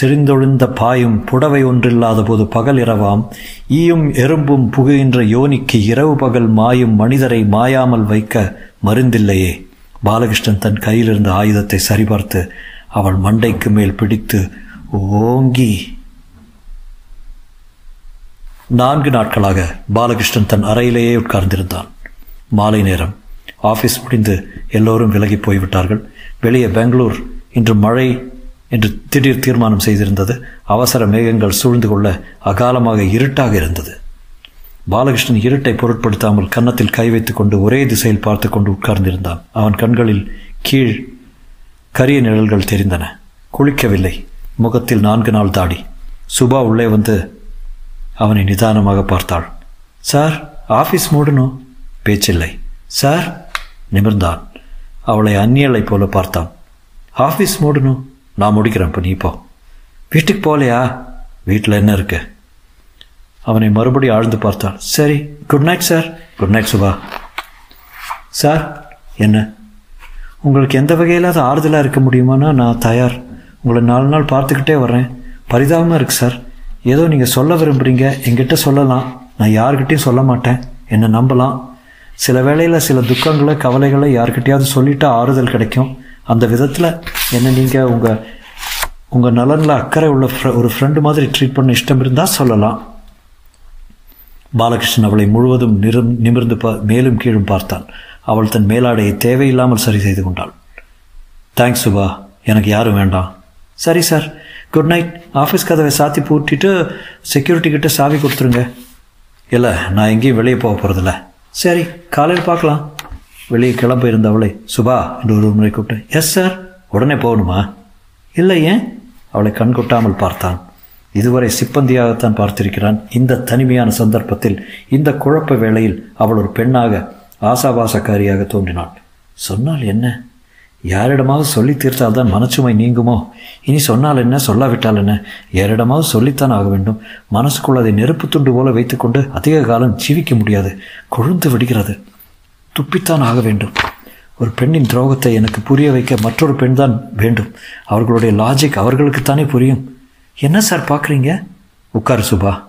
செறிந்தொழுந்த பாயும் புடவை ஒன்றில்லாத போது பகல் இரவாம். ஈயும் எறும்பும் புகுகின்ற யோனிக்கு இரவு பகல் மாயும் மனிதரை மாயாமல் வைக்க மருந்தில்லையே. பாலகிருஷ்ணன் தன் கையில் இருந்த ஆயுதத்தை சரிபார்த்து அவள் மண்டைக்கு மேல் பிடித்து ஓங்கி நான்கு நாட்களாக பாலகிருஷ்ணன் தன் அறையிலேயே உட்கார்ந்திருந்தான். மாலை நேரம். ஆஃபீஸ் முடிந்து எல்லோரும் விலகி போய்விட்டார்கள். வெளியே பெங்களூர். இன்று மழை என்று திடீர் தீர்மானம் செய்திருந்தது. அவசர மேகங்கள் சூழ்ந்து கொள்ள அகாலமாக இருட்டாக இருந்தது. பாலகிருஷ்ணன் இருட்டை பொருட்படுத்தாமல் கன்னத்தில் கை வைத்துக் கொண்டு ஒரே திசையில் பார்த்து கொண்டு உட்கார்ந்திருந்தான். அவன் கண்களில் கீழ் கரிய நிழல்கள் தெரிந்தன. குளிக்கவில்லை. முகத்தில் நான்கு நாள் தாடி. சுபா உள்ளே வந்து அவனை நிதானமாக பார்த்தாள். சார் ஆஃபீஸ் மூடணும். பேச்சில்லை. சார் நிமிர்ந்தான். அவளை அந்நியலை போல பார்த்தான். ஆஃபீஸ் மூடணும். நான் முடிக்கிறேன். இப்போ நீ போ. வீட்டுக்கு போகலையா? வீட்டில் என்ன இருக்கு? அவனை மறுபடியும் ஆழ்ந்து பார்த்தாள். சரி good night sir good night Subha. Sir என்ன? உங்களுக்கு எந்த வகையிலாவது ஆறுதலாக இருக்க முடியுமானா நான் தயார். உங்களை நாலு நாள் பார்த்துக்கிட்டே வர்றேன். பரிதாபமாக இருக்குது சார் ஏதோ நீங்கள் சொல்ல விரும்புகிறீங்க எங்கிட்ட சொல்லலாம். நான் யார்கிட்டையும் சொல்ல மாட்டேன். என்னை நம்பலாம்? சில வேளையில் சில துக்கங்களை கவலைகளை யார்கிட்டையாவது சொல்லிட்டா ஆறுதல் கிடைக்கும். அந்த விதத்தில் என்ன நீங்கள் உங்கள் உங்கள் நலனில் அக்கறை உள்ள ஒரு ஃப்ரெண்டு மாதிரி ட்ரீட் பண்ண இஷ்டம் இருந்தால் சொல்லலாம். பாலகிருஷ்ணன் அவளை முழுவதும் நிரும் நிமிர்ந்து பா மேலும் கீழும் பார்த்தான். அவள் தன் மேலாடையை தேவையில்லாமல் சரி செய்து கொண்டாள். தேங்க்ஸ் சுபா. எனக்கு யாரும் வேண்டாம். சரி சார் குட் நைட் ஆஃபீஸ் கதவை சாத்தி பூட்டிட்டு செக்யூரிட்டி கிட்ட சாவி கொடுத்துருங்க. இல்லை நான் எங்கேயும் வெளியே போக போகிறதில்ல சரி காலையில் பார்க்கலாம். வெளியே கிளம்ப இருந்த அவளை சுபா என்று ஒரு முறை கூப்பிட்டு எஸ் சார் உடனே போகணுமா? இல்லை ஏன்? அவளை கண் கொட்டாமல் பார்த்தான். இதுவரை சிப்பந்தியாகத்தான் பார்த்திருக்கிறான். இந்த தனிமையான சந்தர்ப்பத்தில் இந்த குழப்ப வேளையில் அவள் ஒரு பெண்ணாக ஆசாபாசக்காரியாக தோன்றினாள். சொன்னால் என்ன? யாரிடமாவது சொல்லி தீர்த்தால்தான் மனச்சுமை நீங்குமோ? இனி சொன்னால் என்ன? சொல்லாவிட்டால் என்ன? யாரிடமாவது சொல்லித்தான் ஆக வேண்டும். மனசுக்குள் அதை நெருப்பு துண்டு போல வைத்துக்கொண்டு அதிக காலம் ஜீவிக்க முடியாது. கொழுந்து விடுகிறது. துப்பித்தான் ஆக வேண்டும். ஒரு பெண்ணின் துரோகத்தை எனக்கு புரிய வைக்க மற்றொரு பெண் தான் வேண்டும். அவர்களுடைய லாஜிக் அவர்களுக்குத்தானே புரியும். என்ன சார் பார்க்குறீங்க? உட்காரு சுபா.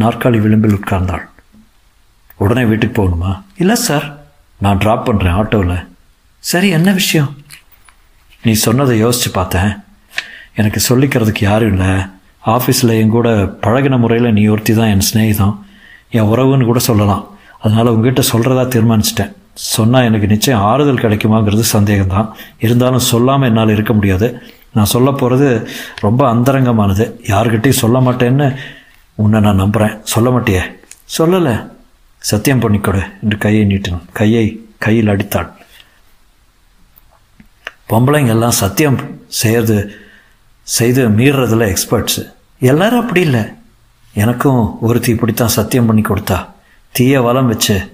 நாற்காலி விளிம்பில் உட்கார்ந்தாள். உடனே வீட்டுக்கு போகணுமா? இல்லை சார். நான் ட்ராப் பண்ணுறேன் ஆட்டோவில். சரி என்ன விஷயம்? நீ சொன்னதை யோசித்து பார்த்தேன். எனக்கு சொல்லிக்கிறதுக்கு யாரும் இல்லை. ஆஃபீஸில் என் கூட பழகின முறையில் நீ ஒருத்தி தான் என் சிநேகிதம். என் உறவுன்னு கூட சொல்லலாம். அதனால் உங்ககிட்ட சொல்கிறதா தீர்மானிச்சிட்டேன். சொன்னால் எனக்கு நிச்சயம் ஆறுதல் கிடைக்குமாங்கிறது சந்தேகம்தான். இருந்தாலும் சொல்லாமல் என்னால் இருக்க முடியாது. நான் சொல்ல போகிறது ரொம்ப அந்தரங்கமானது. யாருக்கிட்டையும் சொல்ல மாட்டேன்னு உன்னை நான் நம்புகிறேன் சொல்ல மாட்டியே? சொல்லலை. சத்தியம் பண்ணிக்கொடு. என்று கையை நீட்டினான். கையை கையில் அடித்தாள் பொம்பளைங்க எல்லாம் சத்தியம் செய்யறது செய்து மீறுறதுல எக்ஸ்பர்ட்ஸு எல்லாரும் அப்படி இல்லை. எனக்கும் ஒருத்தி இப்படித்தான் சத்தியம் பண்ணி கொடுத்தா. தீய வளம் வச்சு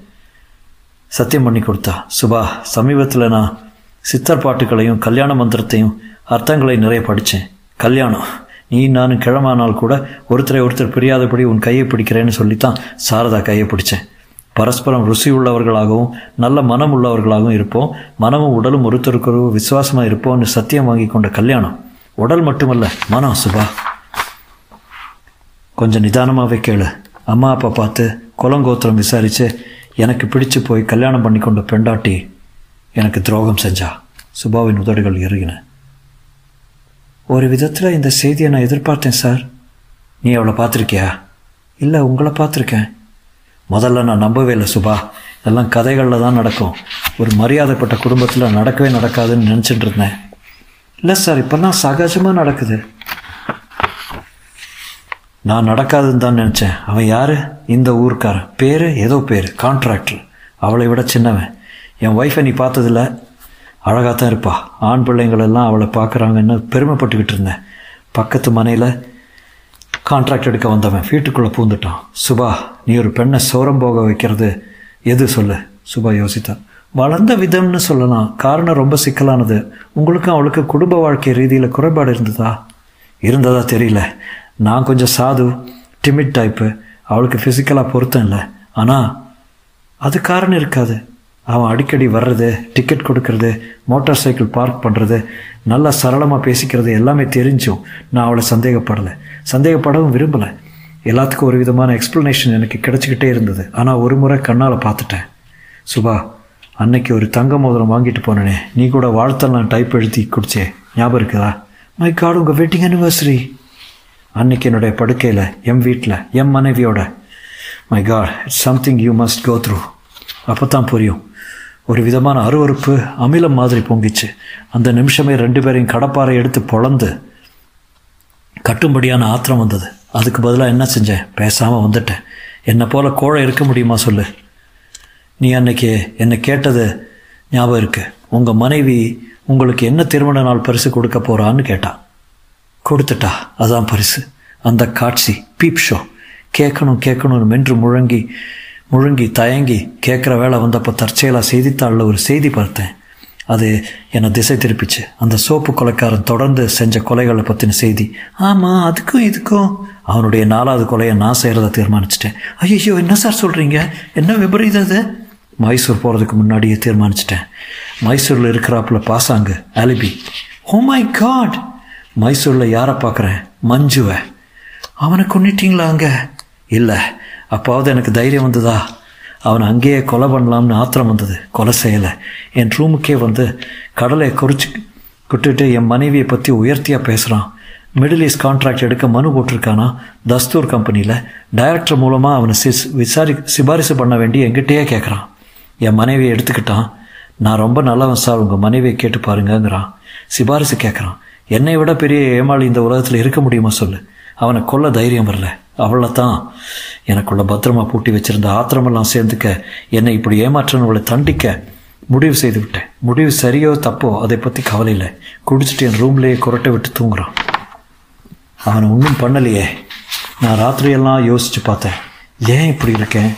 சத்தியம் பண்ணி கொடுத்தா. சுபா சமீபத்தில் நான் சித்தர் பாட்டுகளையும் கல்யாண மந்திரத்தையும் அர்த்தங்களை நிறைய படித்தேன் கல்யாணம். நீ நானும் கிழமானால் கூட ஒருத்தரை ஒருத்தர் பிரியாதபடி உன் கையை பிடிக்கிறேன்னு சொல்லித்தான் சாரதா கையை பிடிச்சேன். பரஸ்பரம் ருசி உள்ளவர்களாகவும் நல்ல மனம் உள்ளவர்களாகவும் இருப்போம். மனமும் உடலும் ஒருத்தருக்கொரு விசுவாசமாக இருப்போம்னு சத்தியம் வாங்கி கொண்ட கல்யாணம். உடல் மட்டுமல்ல மனம் சுபா. கொஞ்சம் நிதானமாகவே கேளு. அம்மா அப்பா பார்த்து குலங்கோத்திரம் விசாரித்து எனக்கு பிடிச்சு போய் கல்யாணம் பண்ணி கொண்ட பெண்டாட்டி எனக்கு துரோகம் செஞ்சா. சுபாவின் உதடுகள் இறுகின ஒரு விதத்தில் இந்த செய்தியை நான் எதிர்பார்த்தேன் சார். நீ அவளை பார்த்துருக்கியா? இல்லை உங்களை பார்த்துருக்கேன். முதல்ல நான் நம்பவே இல்லை சுபா. இதெல்லாம் கதைகளில் தான் நடக்கும். ஒரு மரியாதைப்பட்ட குடும்பத்தில் நடக்கவே நடக்காதுன்னு நினச்சிட்டு இருந்தேன். இல்லை சார் இப்போல்லாம் சகஜமாக நடக்குது. நான் நடக்காதுன்னு தான் நினச்சேன். அவன் யார்? இந்த ஊருக்காரன். பேர்? ஏதோ பேர். கான்ட்ராக்டர். அவளை விட சின்னவன். என் ஒய்ஃபை நீ பார்த்ததில்ல. அழகாக தான் இருப்பா. ஆண் பிள்ளைங்களெல்லாம் அவளை பார்க்குறாங்கன்னு பெருமைப்பட்டுக்கிட்டு இருந்தேன். பக்கத்து மனையில் கான்ட்ராக்ட் எடுக்க வந்தவன் வீட்டுக்குள்ளே பூந்துட்டான். சுபா நீ ஒரு பெண்ணை சோரம் போக வைக்கிறது எது சொல்லு? சுபா யோசித்தான் வளர்ந்த விதம்னு சொல்லலாம். காரணம் ரொம்ப சிக்கலானது. உங்களுக்கும் அவளுக்கு குடும்ப வாழ்க்கை ரீதியில் குறைபாடு இருந்ததா? இருந்ததா தெரியல. நான் கொஞ்சம் சாது டிமிட் டைப்பு அவளுக்கு ஃபிசிக்கலாக பொருத்தம் இல்லை. ஆனால் அது காரணம் இருக்காது. அவன் அடிக்கடி வர்றது டிக்கெட் கொடுக்கறது மோட்டார் சைக்கிள் பார்க் பண்ணுறது நல்லா சரளமாக பேசிக்கிறது எல்லாமே தெரிஞ்சும். நான் அவளை சந்தேகப்படலை. சந்தேகப்படவும் விரும்பலை. எல்லாத்துக்கும் ஒரு விதமான எக்ஸ்ப்ளனேஷன் எனக்கு கிடச்சிக்கிட்டே இருந்தது. ஆனால் ஒரு முறை கண்ணால் பார்த்துட்டேன். சுபா அன்னைக்கு ஒரு தங்க மோதிரம் வாங்கிட்டு போனேனே. நீ கூட வாழ்த்தெல்லாம் டைப் எழுதி குடிச்சே. ஞாபகம் இருக்குதா? மை காடு உங்கள் வெட்டிங் அனிவர்சரி அன்னைக்கு என்னுடைய படுக்கையில் என் வீட்டில் என் மனைவியோட. My god it's something you must go through அப்போ தான் புரியும். ஒரு விதமான அருவறுப்பு அமிலம் மாதிரி பொங்கிச்சு. அந்த நிமிஷமே ரெண்டு பேரையும் கடப்பாறை எடுத்து பொழந்து கட்டும்படியான ஆத்திரம் வந்தது. அதுக்கு பதிலாக என்ன செஞ்சேன் பேசாமல் வந்துட்டேன். என்னை போல் கோழை இருக்க முடியுமா சொல்லு. நீ அன்னைக்கு என்னை கேட்டது ஞாபகம் இருக்கு. உங்கள் மனைவி உங்களுக்கு என்ன திருமண நாள் பரிசு கொடுக்க போகிறான்னு கேட்டான் கொடுத்துட்டா. அதான் பரிசு. அந்த காட்சி பீப் ஷோ கேட்கணும் கேட்கணும்னு மென்று முழங்கி முழுங்கி தயங்கி கேட்குற வேலை வந்தப்போ தற்செயலாக செய்தித்தாளில் ஒரு செய்தி பார்த்தேன். அது என்னை திசை திருப்பிச்சு. அந்த சோப்பு கொலைக்காரன் தொடர்ந்து செஞ்ச கொலைகளை பற்றின செய்தி. ஆமாம் அதுக்கும் இதுக்கும். அவனுடைய நாலாவது கொலையை நான் செய்கிறத தீர்மானிச்சிட்டேன். ஐயோ என்ன சார் சொல்கிறீங்க என்ன விபரீதம் அது மைசூர் போகிறதுக்கு முன்னாடியே தீர்மானிச்சிட்டேன். மைசூரில் இருக்கிறாப்புல பாசாங்கு alibi. Oh oh my god மைசூரில் யாரை பார்க்குறேன்? மஞ்சுவை. அவனை கொண்டுட்டிங்களா அங்கே? இல்லை. அப்பாவது எனக்கு தைரியம் வந்ததா? அவனை அங்கேயே கொலை பண்ணலாம்னு ஆத்திரம் வந்தது. கொலை செய்யலை. என் ரூமுக்கே வந்து கடலை குறிச்சு விட்டுட்டு என் மனைவியை பற்றி உயர்த்தியாக பேசுகிறான் மிடில் ஈஸ்ட் கான்ட்ராக்ட் எடுக்க மனு போட்டிருக்கானா? தஸ்தூர் கம்பெனியில் டைரக்டர் மூலமாக அவனை சிஸ் விசாரி சிபாரிசு பண்ண வேண்டி எங்கிட்டேயே கேட்குறான் என் மனைவியை எடுத்துக்கிட்டான். நான் ரொம்ப நல்லவன் சார் உங்கள் மனைவியை கேட்டு பாருங்கங்கிறான். சிபாரிசு கேட்குறான் என்னை விட பெரிய ஏமாளி இந்த உலகத்தில் இருக்க முடியுமா சொல்லு? அவனை கொல்ல தைரியம் வரல. அவளை தான் எனக்குள்ள பத்திரமா பூட்டி வச்சிருந்த ஆத்திரமெல்லாம் சேர்ந்துக்க என்னை இப்படி ஏமாற்றினவளை தண்டிக்க முடிவு செய்து விட்டேன். முடிவு சரியோ தப்போ அதை பற்றி கவலை இல்லை. குடிச்சிட்டு என் ரூம்லேயே குரட்டை விட்டு தூங்குறான். அவனை ஒன்றும் பண்ணலையே. நான் ராத்திரியெல்லாம் யோசித்து பார்த்தேன். ஏன் இப்படி இருக்கேன்?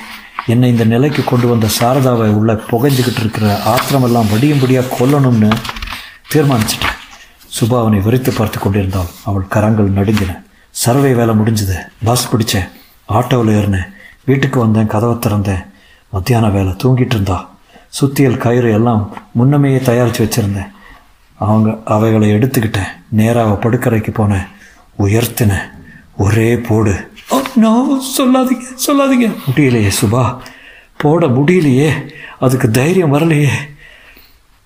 என்னை இந்த நிலைக்கு கொண்டு வந்த சாரதாவை உள்ள புகைஞ்சிக்கிட்டு இருக்கிற ஆத்திரமெல்லாம் வடியும்படியாக கொல்லணும்னு தீர்மானிச்சிட்டேன். சுபா அவனை விரித்து பார்த்து கொண்டிருந்தாள். அவள் கரங்கள் நடுங்கின. சர்வே வேலை முடிஞ்சுது. பஸ் பிடிச்சேன். ஆட்டோவில் ஏறினேன். வீட்டுக்கு வந்தேன் கதவை திறந்தேன். மத்தியான வேலை தூங்கிட்டு இருந்தா. சுத்தியல் கயிறு எல்லாம் முன்னமையே தயாரித்து வச்சுருந்தேன். அவங்க அவைகளை எடுத்துக்கிட்டேன். நேராக படுக்கறைக்கு போனேன். உயர்த்தினேன். ஒரே போடு. நோ சொல்லாதீங்க சொல்லாதீங்க. முடியலையே சுபா. போட முடியலையே. அதுக்கு தைரியம் வரலையே.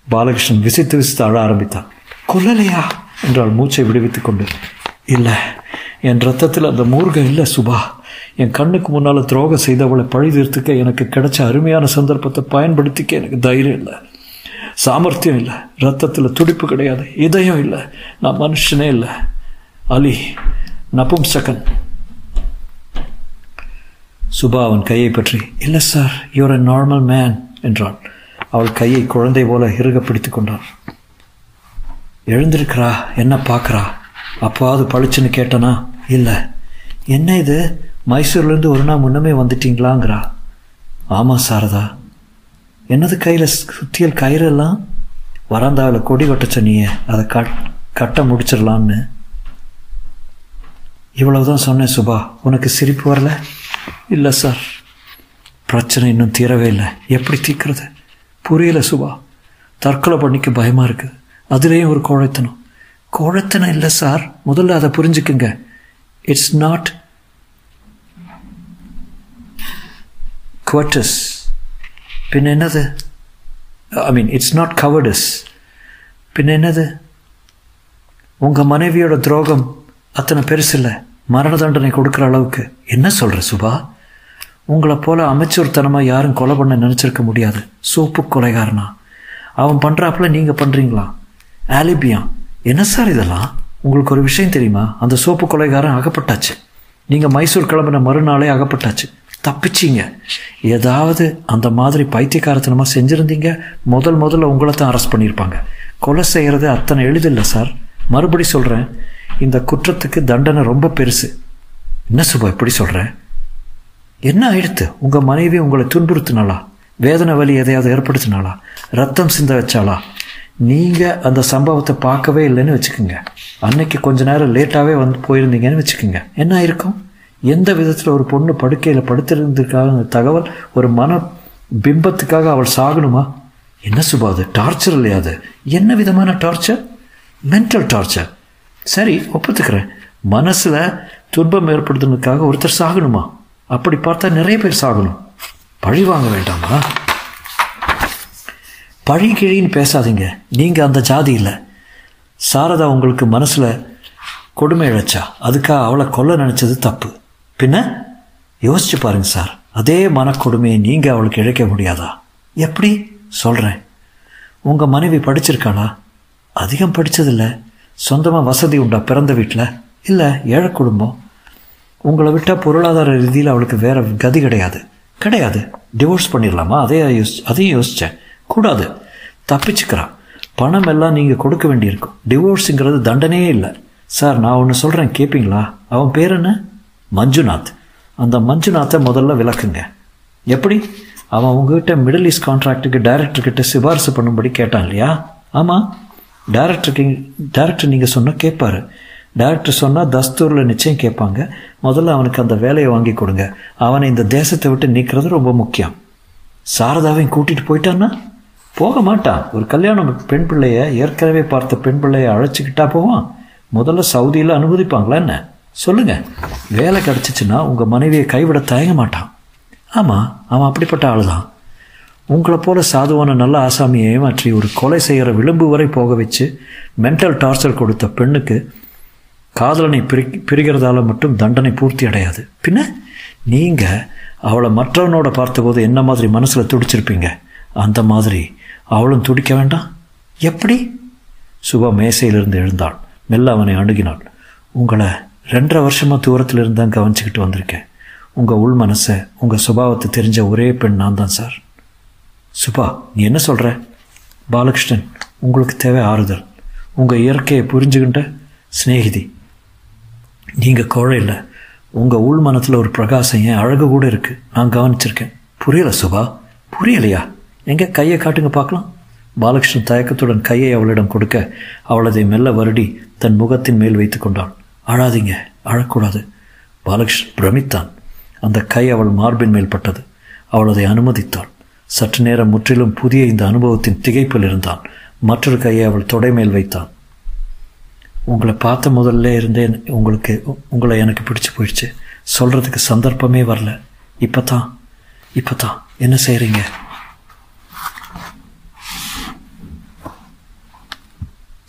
பாலகிருஷ்ணன் விசித்து விசித்து அழ ஆரம்பித்தான். கொல்லலையா? என்றால் மூச்சை விடுவித்துக் கொண்டு. இல்லை. என் ரத்தத்தில் அந்த மூர்க்கம் இல்லை சுபா. என் கண்ணுக்கு முன்னால் துரோகம் செய்தவளை பழி தீர்த்துக்க எனக்கு கிடைச்ச அருமையான சந்தர்ப்பத்தை பயன்படுத்திக்க எனக்கு தைரியம் இல்லை. சாமர்த்தியம் இல்லை. ரத்தத்தில் துடிப்பு கிடையாது. இதயம் இல்லை. நான் மனுஷனே இல்லை. அலி நபும்சகன் சுபா அவன் கையை பற்றி இல்லை sir you're a normal man என்றாள் அவள் கையை குழந்தை போல இறுக பிடித்து கொண்டாள் எழுந்திருக்கிறா? என்ன பார்க்குறா? அப்பாவது பளிச்சுன்னு கேட்டனா? இல்லை. என்ன இது? மைசூர்லேருந்து ஒரு நாள் முன்னமே வந்துட்டிங்களாங்கிறா. ஆமாம் சாரதா. என்னது கையில் சுத்தியல் கயிறெல்லாம் வராந்தாவில் கொடி கொட்ட சொன்னியே அதை கட் கட்ட முடிச்சிடலான்னு. இவ்வளவுதான் சொன்னேன் சுபா. உனக்கு சிரிப்பு வரல? இல்லை சார். பிரச்சனை இன்னும் தீரவே இல்லை. எப்படி தீர்க்கிறது? புரியல சுபா. தற்கொலை பண்ணிக்க பயமாக இருக்குது அதுலேயும் ஒரு கோழைத்தனம். கோழைத்தனம் இல்லை சார். முதல்ல அதை புரிஞ்சுக்குங்க. இட்ஸ் நாட் குவட்டஸ் பின் another. I mean it's not cowardice. பின் என்னது உங்கள் மனைவியோட துரோகம் அத்தனை பெருசு இல்லை மரண தண்டனை கொடுக்குற அளவுக்கு. என்ன சொல்கிற சுபா? உங்களை போல அமைச்சூர்த்தனமாக யாரும் கொலை பண்ண நினச்சிருக்க முடியாது. சோப்பு கொலைகாரனா. அவன் பண்ணுறாப்புல நீங்கள் பண்ணுறீங்களா ஆலிபியா. என்ன சார் இதெல்லாம்? உங்களுக்கு ஒரு விஷயம் தெரியுமா? அந்த சோப்பு கொலைகாரன் அகப்பட்டாச்சு. நீங்கள் மைசூர் கிளம்பின மறுநாளே அகப்பட்டாச்சு. தப்பிச்சிங்க. ஏதாவது அந்த மாதிரி பைத்தியக்காரத்தனமாக செஞ்சுருந்தீங்க? முதல் முதல்ல உங்களை தான் அரெஸ்ட் பண்ணியிருப்பாங்க. கொலை செய்கிறது அத்தனை எளிதில்லை சார் மறுபடி சொல்கிறேன் இந்த குற்றத்துக்கு தண்டனை ரொம்ப பெருசு. என்ன சுபா இப்படி சொல்கிறேன் என்ன ஆயிடுத்து? உங்கள் மனைவி உங்களை துன்புறுத்தினாளா? வேதனை வலி எதையாவது ஏற்படுத்தினாளா? ரத்தம் சிந்த வச்சாளா? நீங்கள் அந்த சம்பவத்தை பார்க்கவே இல்லைன்னு வச்சுக்கோங்க. அன்னைக்கு கொஞ்ச நேரம் லேட்டாகவே வந்து போயிருந்தீங்கன்னு வச்சுக்கோங்க. என்ன ஆயிருக்கும்? எந்த விதத்தில் ஒரு பொண்ணு படுக்கையில் படுத்திருந்ததுக்காக தகவல் ஒரு மன பிம்பத்துக்காக அவள் சாகணுமா? என்ன சுபா அது? டார்ச்சர் இல்லையா அது? என்ன விதமான டார்ச்சர் மென்டல் டார்ச்சர் சரி ஒப்புத்துக்கிறேன். மனசில் துன்பம் ஏற்படுத்துனதுக்காக ஒருத்தர் சாகணுமா? அப்படி பார்த்தா நிறைய பேர் சாகணும். பழி வாங்க வேண்டாமா? பழி கிழின்னு பேசாதீங்க. நீங்கள் அந்த ஜாதி இல்லை. சாரதா உங்களுக்கு மனசில் கொடுமை இழைச்சா. அதுக்காக அவளை கொல்ல நினச்சது தப்பு. பின்ன? யோசிச்சு பாருங்க சார். அதே மனக்கொடுமையை நீங்கள் அவளுக்கு இழைக்க முடியாதா? எப்படி? சொல்கிறேன் உங்கள் மனைவி படிச்சிருக்காளா? அதிகம் படித்ததில்லை சொந்தமாக வசதி உண்டா பிறந்த வீட்டில் இல்லை ஏழை குடும்பம்? உங்களை விட்டால் பொருளாதார ரீதியில் அவளுக்கு வேறு கதி கிடையாது. கிடையாது. டிவோர்ஸ் பண்ணிடலாமா? அதே யோசி அதையும் யோசித்தேன் கூடாது. தப்பிச்சுக்கிறான். பணம் எல்லாம் நீங்கள் கொடுக்க வேண்டியிருக்கும் டிவோர்ஸுங்கிறது தண்டனையே இல்லை. சார் நான் ஒன்று சொல்கிறேன் கேட்பீங்களா அவன் பேர் என்ன? மஞ்சுநாத். அந்த மஞ்சுநாத்தை முதல்ல விளக்குங்க. எப்படி? அவன் உங்ககிட்ட மிடில் ஈஸ்ட் கான்ட்ராக்டுக்கு டைரக்டர்கிட்ட சிபாரிசு பண்ணும்படி கேட்டான் இல்லையா? ஆமாம் டேரக்டருக்கு டைரக்டர் நீங்கள் சொன்னால் கேட்பாரு டைரக்டர் சொன்னால் தஸ்தூரில் நிச்சயம் கேட்பாங்க முதல்ல அவனுக்கு அந்த வேலையை வாங்கி கொடுங்க. அவனை இந்த தேசத்தை விட்டு நீக்கிறது ரொம்ப முக்கியம். சாரதாவையும் கூட்டிகிட்டு போயிட்டான்னா? போக மாட்டான். ஒரு கல்யாணம் பெண் பிள்ளைய ஏற்கனவே பார்த்த பெண் பிள்ளைய அழைச்சிக்கிட்டா போவான். முதல்ல சவுதியில் அனுமதிப்பாங்களா என்ன? சொல்லுங்கள் வேலை கிடச்சிச்சின்னா உங்கள் மனைவியை கைவிட தயங்க மாட்டான். ஆமாம் அவன் அப்படிப்பட்ட ஆள் தான் உங்களை போல சாதுவான நல்ல ஆசாமியை ஏமாற்றி ஒரு கொலை செய்கிற விளிம்பு வரை போக வச்சு மென்டல் டார்ச்சர் கொடுத்த பெண்ணுக்கு காதலனை பிரி பிரிகிறதால மட்டும் தண்டனை பூர்த்தி அடையாது. பின்ன? நீங்கள் அவளை மற்றவனோட பார்த்தபோது என்ன மாதிரி மனசில் துடிச்சிருப்பீங்க? அந்த மாதிரி அவளும் துடிக்க வேண்டாம். எப்படி? சுபா மேசையிலிருந்து எழுந்தாள். மெல்ல அவனை அணுகினாள். உங்களை ரெண்டரை வருஷமாக தூரத்தில் இருந்தான் கவனிச்சுக்கிட்டு வந்திருக்கேன். உங்கள் உள் மனசை உங்கள் சுபாவத்தை தெரிஞ்ச ஒரே பெண் நான் தான் சார். சுபா நீ என்ன சொல்கிற பாலகிருஷ்ணன் உங்களுக்கு தேவை ஆறுதல். உங்கள் இயற்கையை புரிஞ்சுக்கிட்ட சிநேகிதி. நீங்கள் கோழை இல்லை. உங்கள் உள் மனத்தில் ஒரு பிரகாசம் ஏன் அழகு கூட இருக்குது நான் கவனிச்சிருக்கேன். புரியல சுபா? புரியலையா? எங்கே கையை காட்டுங்க பார்க்கலாம். பாலகிருஷ்ணன் தயக்கத்துடன் கையை அவளிடம் கொடுக்க அவளதை மெல்ல வருடி தன் முகத்தின் மேல் வைத்து கொண்டாள் அழாதீங்க அழக்கூடாது. பாலகிருஷ்ணன் பிரமித்தான். அந்த கை அவள் மார்பின் மேல் பட்டது. அவளதை அனுமதித்தாள் சற்று நேரம் முற்றிலும் புதிய இந்த அனுபவத்தின் திகைப்பில் இருந்தான். மற்றொரு கையை அவள் தொடை மேல் வைத்தான். உங்களை பார்த்த முதல்ல இருந்தே உங்களுக்கு உங்களை எனக்கு பிடிச்சி போயிடுச்சு. சொல்கிறதுக்கு சந்தர்ப்பமே வரல. இப்போ தான் இப்போ தான் என்ன செய்கிறீங்க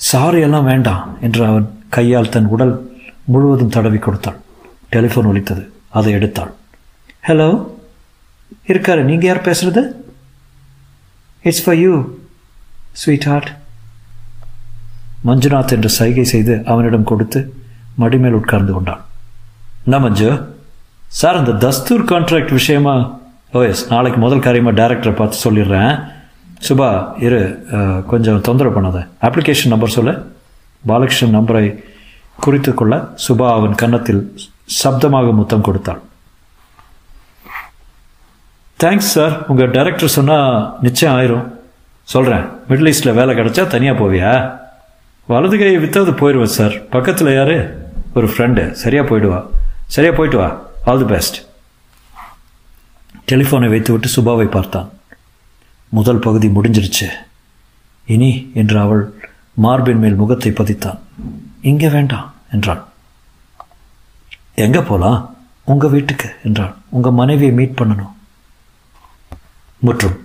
சாரி எல்லாம் வேண்டாம் என்று அவன் கையால் தன் உடல் முழுவதும் தடவி கொடுத்தாள் டெலிஃபோன் ஒலித்தது. அதை எடுத்தாள் ஹலோ இருக்காரு. நீங்கள் யார் பேசுகிறது it's for you sweetheart Manjunath என்று சைகை செய்து அவனிடம் கொடுத்து மடிமேல் உட்கார்ந்து கொண்டான். என்ன மஞ்சு? சார் அந்த தஸ்தூர் கான்ட்ராக்ட் விஷயமா? Oh ஓ எஸ் நாளைக்கு முதல் காரியமாக டேரக்டரை பார்த்து சொல்லிடுறேன். சுபா இரு கொஞ்சம் தொந்தரவு பண்ணாத. அப்ளிகேஷன் நம்பர் சொல்ல. பாலகிருஷ்ணன் நம்பரை குறித்து கொள்ள சுபா அவன் கன்னத்தில் சப்தமாக முத்தம் கொடுத்தாள். தேங்க்ஸ் சார் உங்கள் டைரக்டர் சொன்னால் நிச்சயம் ஆயிரும். சொல்கிறேன் மிடில் ஈஸ்டில் வேலை கிடச்சா தனியாக போவியா? வலது கையை விற்றாது போயிடுவேன் சார் பக்கத்தில் யார்? ஒரு ஃப்ரெண்டு சரியாக போயிடுவா. சரியாக போயிட்டு வா. ஆல் தி பெஸ்ட் டெலிஃபோனை வைத்துவிட்டு சுபாவை பார்த்தான். முதல் பகுதி முடிஞ்சிருச்சு. இனி என்று அவள் மார்பின் மேல் முகத்தை பதித்தான். இங்கே வேண்டாம் என்றாள். எங்கே போகலாம் உங்கள் வீட்டுக்கு என்றாள். உங்கள் மனைவியை மீட் பண்ணணும். முற்றும்.